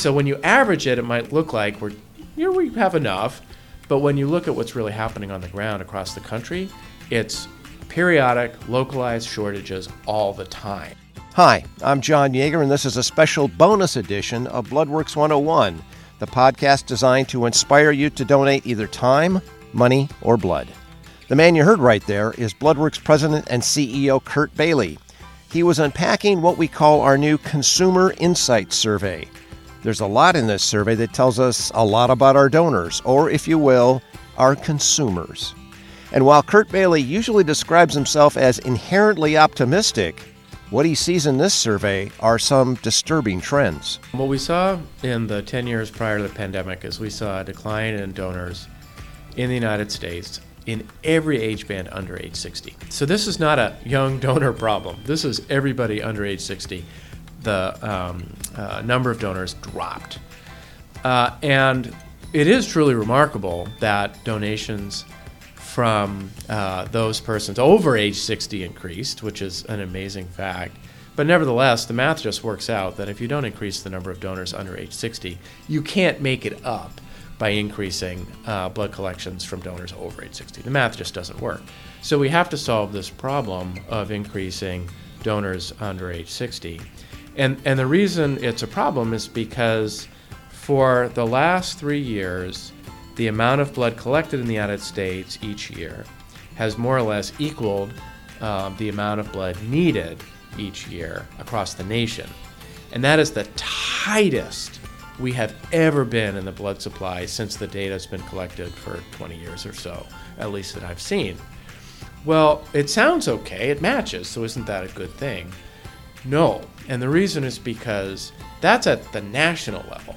so when you average it, it might look like we're here we have enough, but when you look at what's really happening on the ground across the country, it's periodic, localized shortages all the time. Hi, I'm John Yeager, and this is a special bonus edition of Bloodworks 101, the podcast designed to inspire you to donate either time, money, or blood. The man you heard right there is Bloodworks President and CEO Curt Bailey. He was unpacking what we call our new Consumer Insight Survey. There's a lot in this survey that tells us a lot about our donors, or if you will, our consumers. And while Curt Bailey usually describes himself as inherently optimistic, what he sees in this survey are some disturbing trends. What we saw in the 10 years prior to the pandemic is we saw a decline in donors in the United States in every age band under age 60. So this is not a young donor problem. This is everybody under age 60. The um, uh, number of donors dropped. Uh, and it is truly remarkable that donations from uh, those persons over age 60 increased, which is an amazing fact. But nevertheless, the math just works out that if you don't increase the number of donors under age 60, you can't make it up by increasing uh, blood collections from donors over age 60. The math just doesn't work. So we have to solve this problem of increasing donors under age 60. And, and the reason it's a problem is because for the last three years, the amount of blood collected in the United States each year has more or less equaled um, the amount of blood needed each year across the nation. And that is the tightest we have ever been in the blood supply since the data has been collected for 20 years or so, at least that I've seen. Well, it sounds okay, it matches, so isn't that a good thing? No, and the reason is because that's at the national level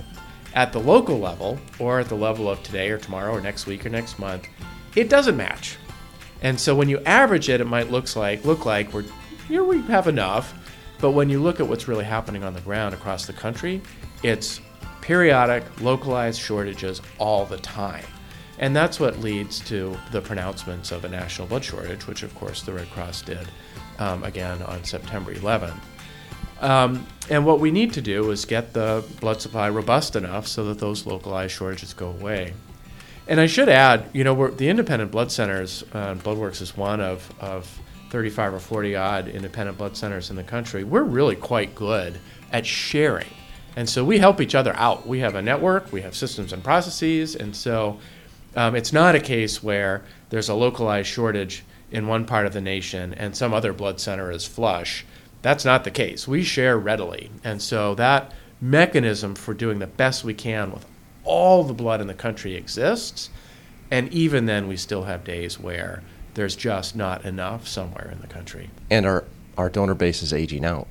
at the local level or at the level of today or tomorrow or next week or next month, it doesn't match. And so when you average it, it might looks like look like we're here we have enough, but when you look at what's really happening on the ground across the country, it's periodic, localized shortages all the time. And that's what leads to the pronouncements of a national blood shortage, which of course the Red Cross did um, again on September 11th. Um, and what we need to do is get the blood supply robust enough so that those localized shortages go away. And I should add, you know, the independent blood centers, uh, Bloodworks is one of, of 35 or 40 odd independent blood centers in the country. We're really quite good at sharing. And so we help each other out. We have a network, we have systems and processes. And so um, it's not a case where there's a localized shortage in one part of the nation and some other blood center is flush that's not the case. We share readily. And so that mechanism for doing the best we can with all the blood in the country exists. And even then, we still have days where there's just not enough somewhere in the country. And our, our donor base is aging out.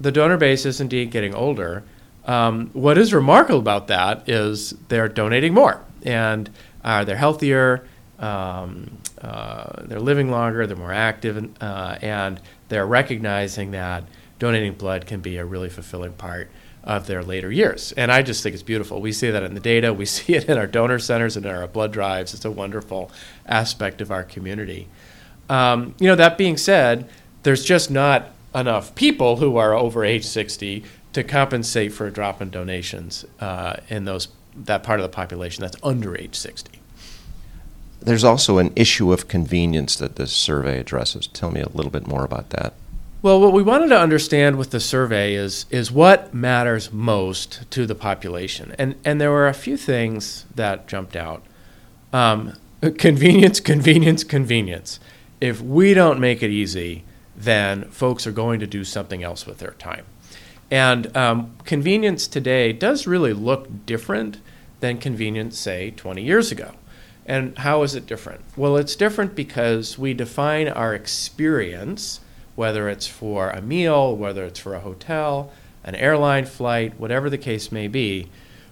The donor base is indeed getting older. Um, what is remarkable about that is they're donating more and uh, they're healthier, um, uh, they're living longer, they're more active, uh, and they're recognizing that donating blood can be a really fulfilling part of their later years. And I just think it's beautiful. We see that in the data, we see it in our donor centers and in our blood drives. It's a wonderful aspect of our community. Um, you know, that being said, there's just not enough people who are over age 60 to compensate for a drop in donations uh, in those that part of the population that's under age 60. There's also an issue of convenience that this survey addresses. Tell me a little bit more about that. Well, what we wanted to understand with the survey is is what matters most to the population, and and there were a few things that jumped out. Um, convenience, convenience, convenience. If we don't make it easy, then folks are going to do something else with their time. And um, convenience today does really look different than convenience, say, 20 years ago. And how is it different? Well, it's different because we define our experience, whether it's for a meal, whether it's for a hotel, an airline flight, whatever the case may be,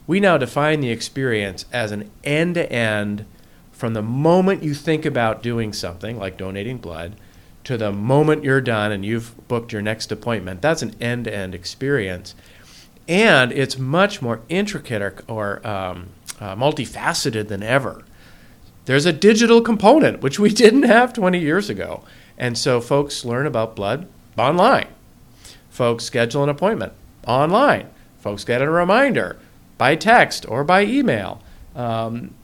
we now define the experience as an end to end from the moment you think about doing something like donating blood to the moment you're done and you've booked your next appointment. That's an end to end experience. And it's much more intricate or, or um, uh, multifaceted than ever. There's a digital component, which we didn't have 20 years ago. And so folks learn about blood online. Folks schedule an appointment online. folks get a reminder by text or by email. Um,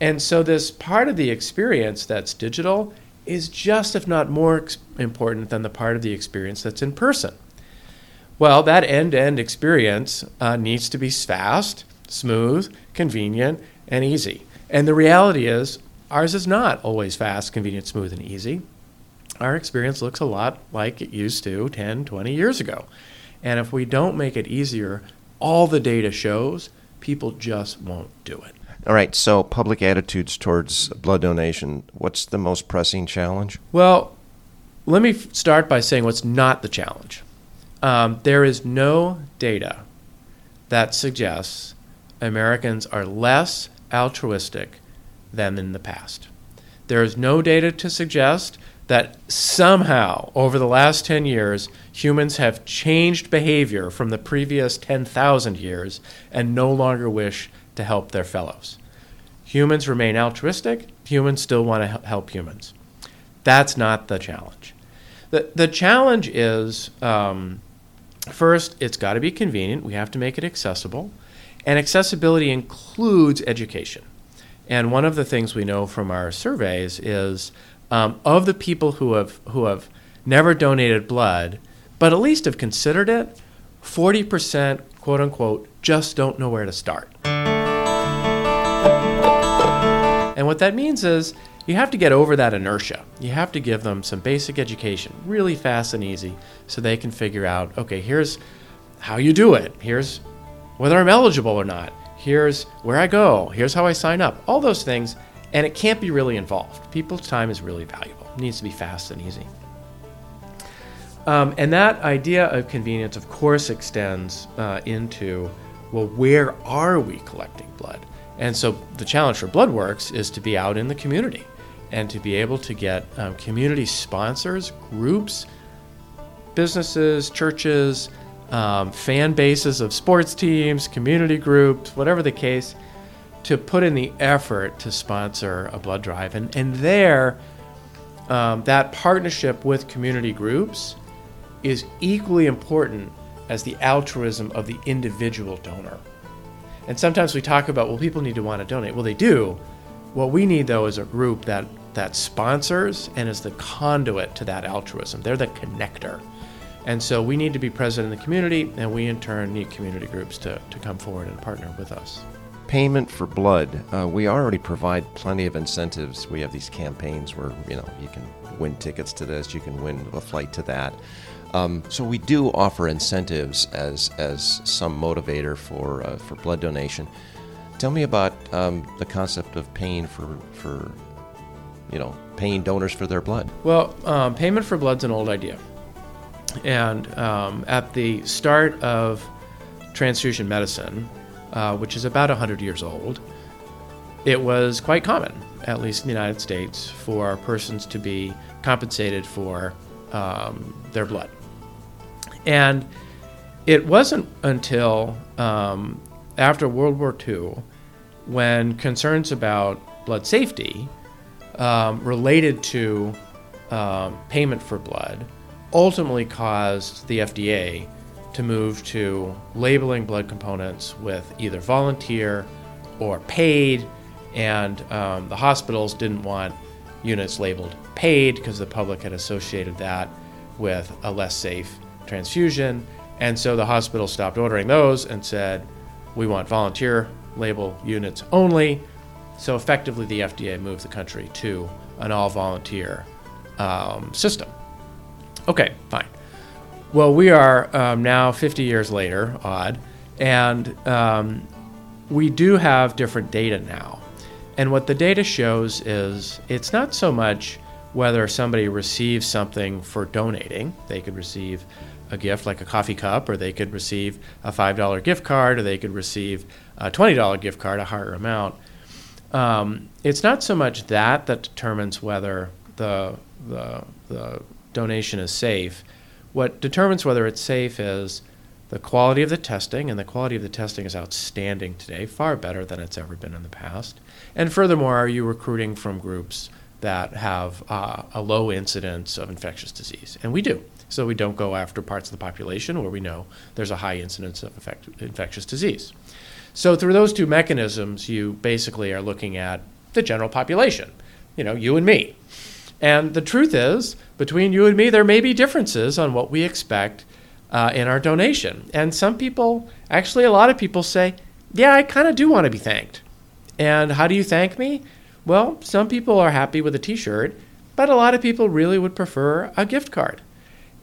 and so, this part of the experience that's digital is just, if not more ex- important than the part of the experience that's in person. Well, that end to end experience uh, needs to be fast, smooth, convenient, and easy. And the reality is, ours is not always fast, convenient, smooth, and easy. Our experience looks a lot like it used to 10, 20 years ago. And if we don't make it easier, all the data shows people just won't do it. All right, so public attitudes towards blood donation. What's the most pressing challenge? Well, let me f- start by saying what's not the challenge. Um, there is no data that suggests Americans are less altruistic than in the past. There is no data to suggest that somehow, over the last 10 years, humans have changed behavior from the previous 10,000 years and no longer wish to help their fellows. Humans remain altruistic, humans still want to help humans. That's not the challenge. The, the challenge is um, first, it's got to be convenient, we have to make it accessible, and accessibility includes education. And one of the things we know from our surveys is um, of the people who have, who have never donated blood, but at least have considered it, 40%, quote unquote, just don't know where to start. And what that means is you have to get over that inertia. You have to give them some basic education, really fast and easy, so they can figure out okay, here's how you do it. Here's whether I'm eligible or not. Here's where I go. Here's how I sign up. All those things. And it can't be really involved. People's time is really valuable. It needs to be fast and easy. Um, and that idea of convenience, of course, extends uh, into well, where are we collecting blood? And so the challenge for BloodWorks is to be out in the community and to be able to get um, community sponsors, groups, businesses, churches, um, fan bases of sports teams, community groups, whatever the case, to put in the effort to sponsor a blood drive. And, and there, um, that partnership with community groups is equally important as the altruism of the individual donor. And sometimes we talk about, well, people need to want to donate. Well, they do. What we need, though, is a group that, that sponsors and is the conduit to that altruism. They're the connector. And so we need to be present in the community, and we in turn need community groups to, to come forward and partner with us. Payment for blood. Uh, we already provide plenty of incentives. We have these campaigns where you know you can win tickets to this, you can win a flight to that. Um, so we do offer incentives as as some motivator for uh, for blood donation. Tell me about um, the concept of paying for for you know paying donors for their blood. Well, um, payment for blood's an old idea, and um, at the start of transfusion medicine, uh, which is about 100 years old, it was quite common, at least in the United States, for persons to be compensated for um, their blood. And it wasn't until um, after World War II when concerns about blood safety um, related to um, payment for blood ultimately caused the FDA to move to labeling blood components with either volunteer or paid, and um, the hospitals didn't want units labeled paid because the public had associated that with a less safe transfusion. And so the hospital stopped ordering those and said, we want volunteer label units only. So effectively, the FDA moved the country to an all volunteer um, system. Okay, fine. Well, we are um, now 50 years later, odd, and um, we do have different data now. And what the data shows is it's not so much whether somebody receives something for donating, they could receive a gift like a coffee cup, or they could receive a $5 gift card, or they could receive a $20 gift card, a higher amount. Um, it's not so much that that determines whether the, the, the donation is safe. What determines whether it's safe is the quality of the testing, and the quality of the testing is outstanding today, far better than it's ever been in the past. And furthermore, are you recruiting from groups that have uh, a low incidence of infectious disease? And we do. So we don't go after parts of the population where we know there's a high incidence of effect- infectious disease. So through those two mechanisms, you basically are looking at the general population, you know, you and me. And the truth is, between you and me, there may be differences on what we expect uh, in our donation. And some people, actually, a lot of people say, yeah, I kind of do want to be thanked. And how do you thank me? Well, some people are happy with a t shirt, but a lot of people really would prefer a gift card.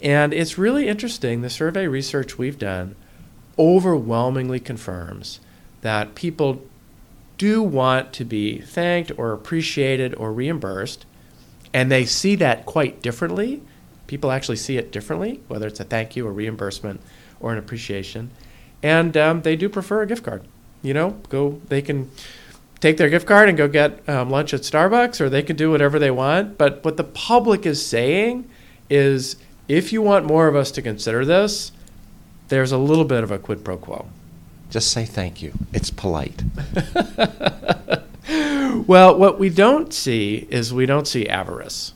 And it's really interesting. The survey research we've done overwhelmingly confirms that people do want to be thanked or appreciated or reimbursed, and they see that quite differently. People actually see it differently, whether it's a thank you, a reimbursement, or an appreciation. And um, they do prefer a gift card. You know, go, they can take their gift card and go get um, lunch at Starbucks, or they can do whatever they want. But what the public is saying is if you want more of us to consider this, there's a little bit of a quid pro quo. Just say thank you. It's polite. well, what we don't see is we don't see avarice.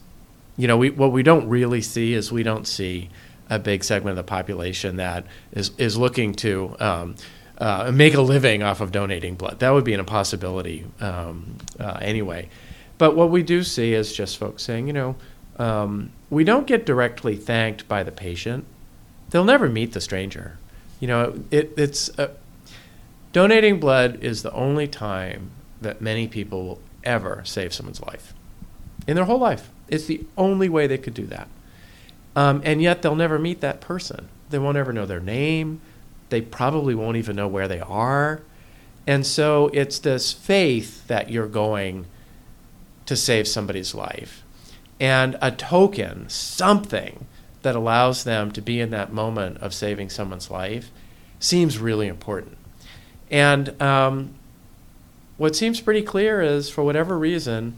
You know, we, what we don't really see is we don't see a big segment of the population that is, is looking to um, uh, make a living off of donating blood. That would be an impossibility um, uh, anyway. But what we do see is just folks saying, you know, um, we don't get directly thanked by the patient. They'll never meet the stranger. You know, it, it's uh, donating blood is the only time that many people will ever save someone's life in their whole life. It's the only way they could do that. Um, and yet they'll never meet that person. They won't ever know their name. They probably won't even know where they are. And so it's this faith that you're going to save somebody's life and a token, something that allows them to be in that moment of saving someone's life seems really important. And um, what seems pretty clear is for whatever reason,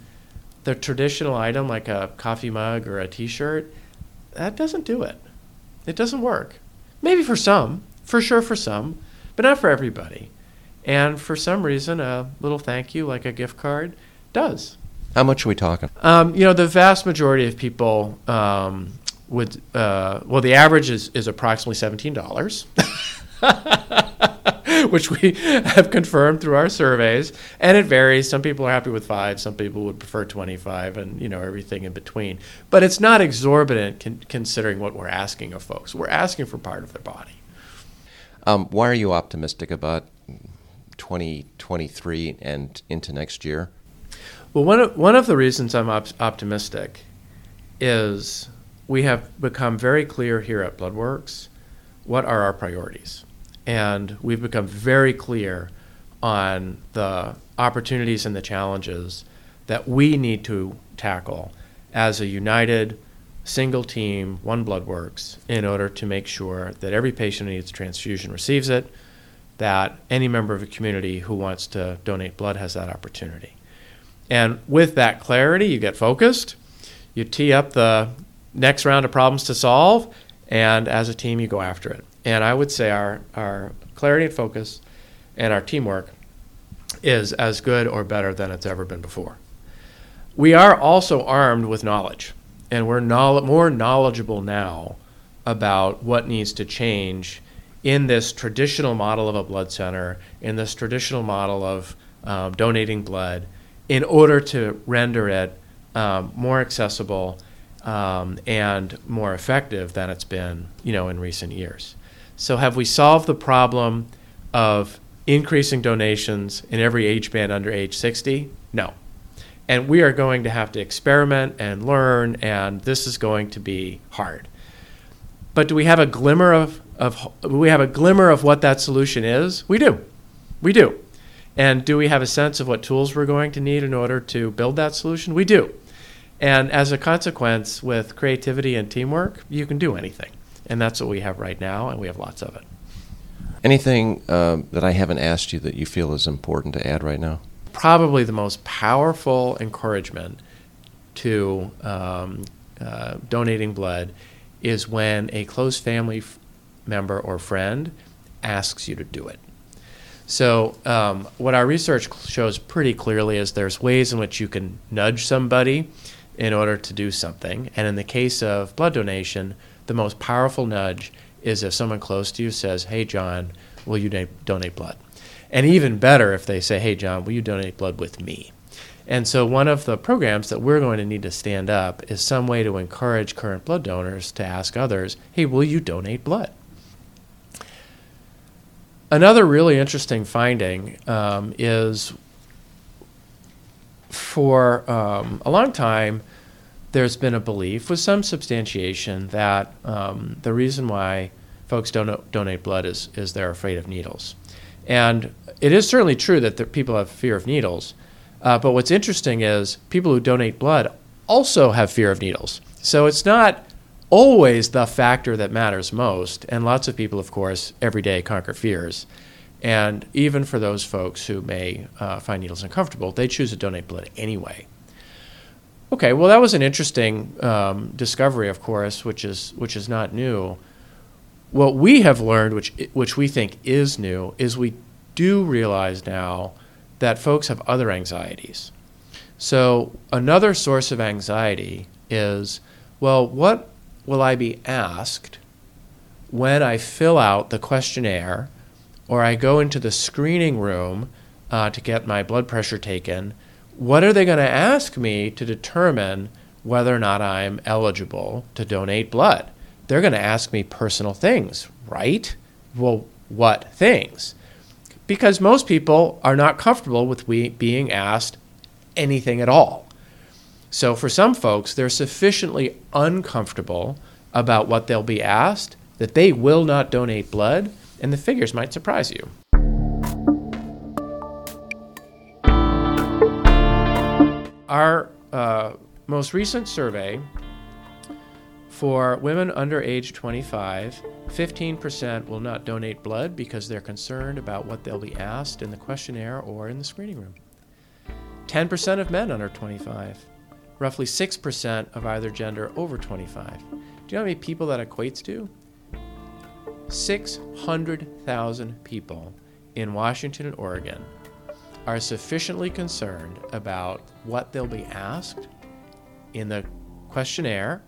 the traditional item like a coffee mug or a t shirt, that doesn't do it. It doesn't work. Maybe for some, for sure for some, but not for everybody. And for some reason, a little thank you, like a gift card, does. How much are we talking? Um, you know, the vast majority of people um, would, uh, well, the average is, is approximately $17. which we have confirmed through our surveys. And it varies. Some people are happy with five. Some people would prefer 25, and you know everything in between. But it's not exorbitant con- considering what we're asking of folks. We're asking for part of their body. Um, why are you optimistic about 2023 and into next year? Well, one of, one of the reasons I'm op- optimistic is we have become very clear here at Bloodworks what are our priorities and we've become very clear on the opportunities and the challenges that we need to tackle as a united single team, one Bloodworks, in order to make sure that every patient who needs transfusion receives it, that any member of a community who wants to donate blood has that opportunity. And with that clarity, you get focused, you tee up the next round of problems to solve, and as a team, you go after it. And I would say our, our clarity and focus and our teamwork is as good or better than it's ever been before. We are also armed with knowledge, and we're more knowledgeable now about what needs to change in this traditional model of a blood center, in this traditional model of um, donating blood, in order to render it um, more accessible um, and more effective than it's been, you know, in recent years. So, have we solved the problem of increasing donations in every age band under age 60? No. And we are going to have to experiment and learn, and this is going to be hard. But do we have a glimmer of, of we have a glimmer of what that solution is? We do. We do. And do we have a sense of what tools we're going to need in order to build that solution? We do. And as a consequence, with creativity and teamwork, you can do anything and that's what we have right now, and we have lots of it. Anything uh, that I haven't asked you that you feel is important to add right now? Probably the most powerful encouragement to um, uh, donating blood is when a close family f- member or friend asks you to do it. So, um, what our research shows pretty clearly is there's ways in which you can nudge somebody in order to do something. And in the case of blood donation, the most powerful nudge is if someone close to you says, Hey, John, will you na- donate blood? And even better if they say, Hey, John, will you donate blood with me? And so, one of the programs that we're going to need to stand up is some way to encourage current blood donors to ask others, Hey, will you donate blood? Another really interesting finding um, is for um, a long time, there's been a belief with some substantiation that um, the reason why folks don't donate blood is, is they're afraid of needles. And it is certainly true that people have fear of needles. Uh, but what's interesting is people who donate blood also have fear of needles. So it's not always the factor that matters most. And lots of people, of course, every day conquer fears. And even for those folks who may uh, find needles uncomfortable, they choose to donate blood anyway. Okay, well, that was an interesting um, discovery, of course, which is which is not new. What we have learned, which which we think is new, is we do realize now that folks have other anxieties. So another source of anxiety is, well, what will I be asked when I fill out the questionnaire or I go into the screening room uh, to get my blood pressure taken, what are they going to ask me to determine whether or not I'm eligible to donate blood? They're going to ask me personal things, right? Well, what things? Because most people are not comfortable with we being asked anything at all. So for some folks, they're sufficiently uncomfortable about what they'll be asked that they will not donate blood and the figures might surprise you. Our uh, most recent survey for women under age 25, 15% will not donate blood because they're concerned about what they'll be asked in the questionnaire or in the screening room. 10% of men under 25, roughly 6% of either gender over 25. Do you know how many people that equates to? 600,000 people in Washington and Oregon are sufficiently concerned about what they'll be asked in the questionnaire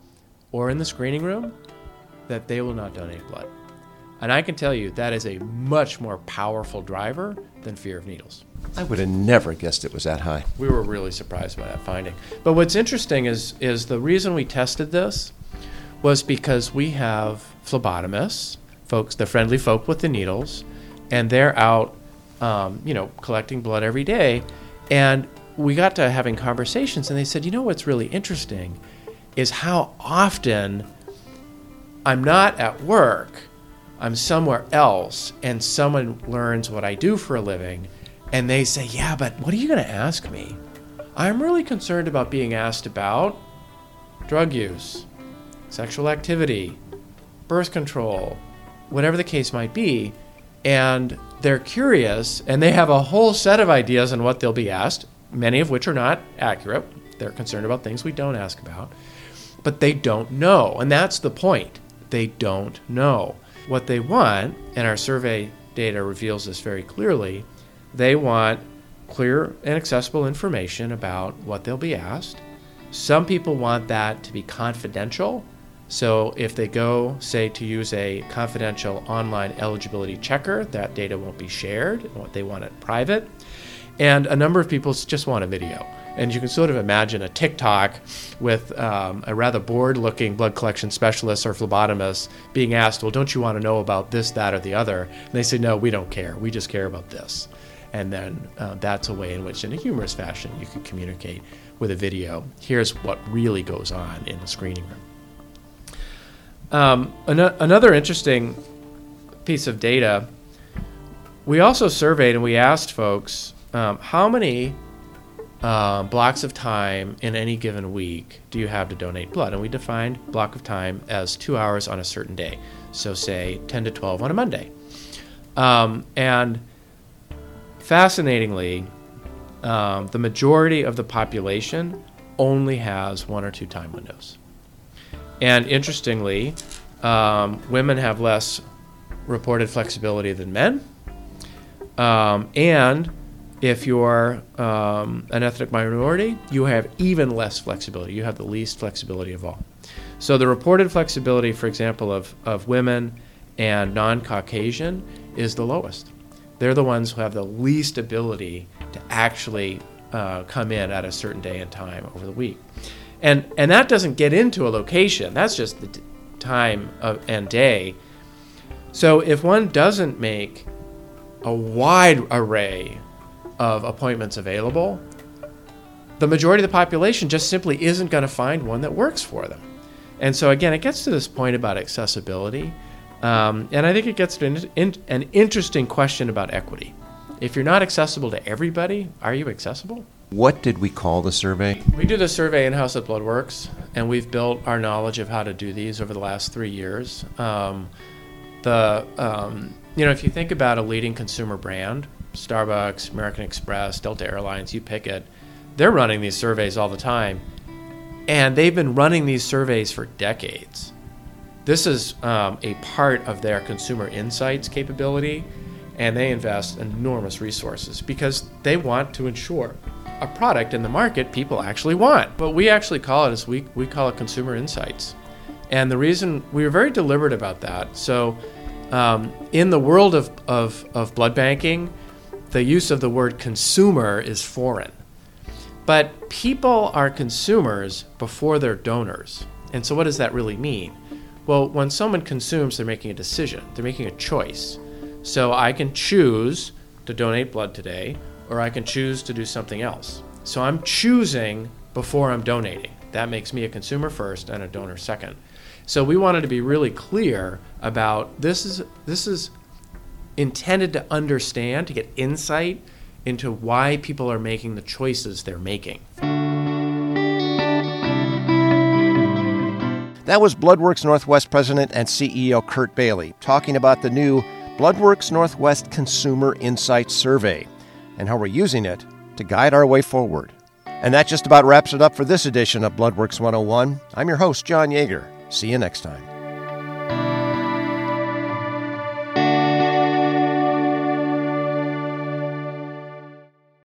or in the screening room that they will not donate blood. And I can tell you that is a much more powerful driver than fear of needles. I would have never guessed it was that high. We were really surprised by that finding. But what's interesting is is the reason we tested this was because we have phlebotomists folks, the friendly folk with the needles, and they're out, um, you know, collecting blood every day. And we got to having conversations, and they said, you know, what's really interesting is how often I'm not at work, I'm somewhere else, and someone learns what I do for a living, and they say, yeah, but what are you going to ask me? I'm really concerned about being asked about drug use, sexual activity, birth control, whatever the case might be, and they're curious and they have a whole set of ideas on what they'll be asked, many of which are not accurate. They're concerned about things we don't ask about, but they don't know. And that's the point. They don't know. What they want, and our survey data reveals this very clearly, they want clear and accessible information about what they'll be asked. Some people want that to be confidential so if they go, say, to use a confidential online eligibility checker, that data won't be shared. They want it private. And a number of people just want a video. And you can sort of imagine a TikTok with um, a rather bored looking blood collection specialist or phlebotomist being asked, Well, don't you want to know about this, that, or the other? And they say, No, we don't care. We just care about this. And then uh, that's a way in which, in a humorous fashion, you can communicate with a video. Here's what really goes on in the screening room. Um, an- another interesting piece of data we also surveyed and we asked folks um, how many uh, blocks of time in any given week do you have to donate blood? And we defined block of time as two hours on a certain day. So, say 10 to 12 on a Monday. Um, and fascinatingly, um, the majority of the population only has one or two time windows. And interestingly, um, women have less reported flexibility than men. Um, and if you're um, an ethnic minority, you have even less flexibility. You have the least flexibility of all. So the reported flexibility, for example, of, of women and non Caucasian is the lowest. They're the ones who have the least ability to actually uh, come in at a certain day and time over the week. And, and that doesn't get into a location, that's just the time of, and day. So if one doesn't make a wide array of appointments available, the majority of the population just simply isn't going to find one that works for them. And so, again, it gets to this point about accessibility. Um, and I think it gets to an, in, an interesting question about equity. If you're not accessible to everybody, are you accessible? What did we call the survey? We do the survey in house at Bloodworks, and we've built our knowledge of how to do these over the last three years. Um, the um, you know, if you think about a leading consumer brand, Starbucks, American Express, Delta Airlines, you pick it, they're running these surveys all the time. And they've been running these surveys for decades. This is um, a part of their consumer insights capability, and they invest enormous resources because they want to ensure a product in the market people actually want. But we actually call it as we, we call it consumer insights. And the reason we were very deliberate about that. So um, in the world of, of, of blood banking, the use of the word consumer is foreign. But people are consumers before they're donors. And so, what does that really mean? Well, when someone consumes, they're making a decision, they're making a choice. So, I can choose to donate blood today, or I can choose to do something else. So, I'm choosing before I'm donating. That makes me a consumer first and a donor second. So we wanted to be really clear about this is this is intended to understand, to get insight into why people are making the choices they're making. That was Bloodworks Northwest President and CEO Curt Bailey talking about the new Bloodworks Northwest Consumer Insights Survey and how we're using it to guide our way forward. And that just about wraps it up for this edition of Bloodworks 101. I'm your host, John Yeager. See you next time.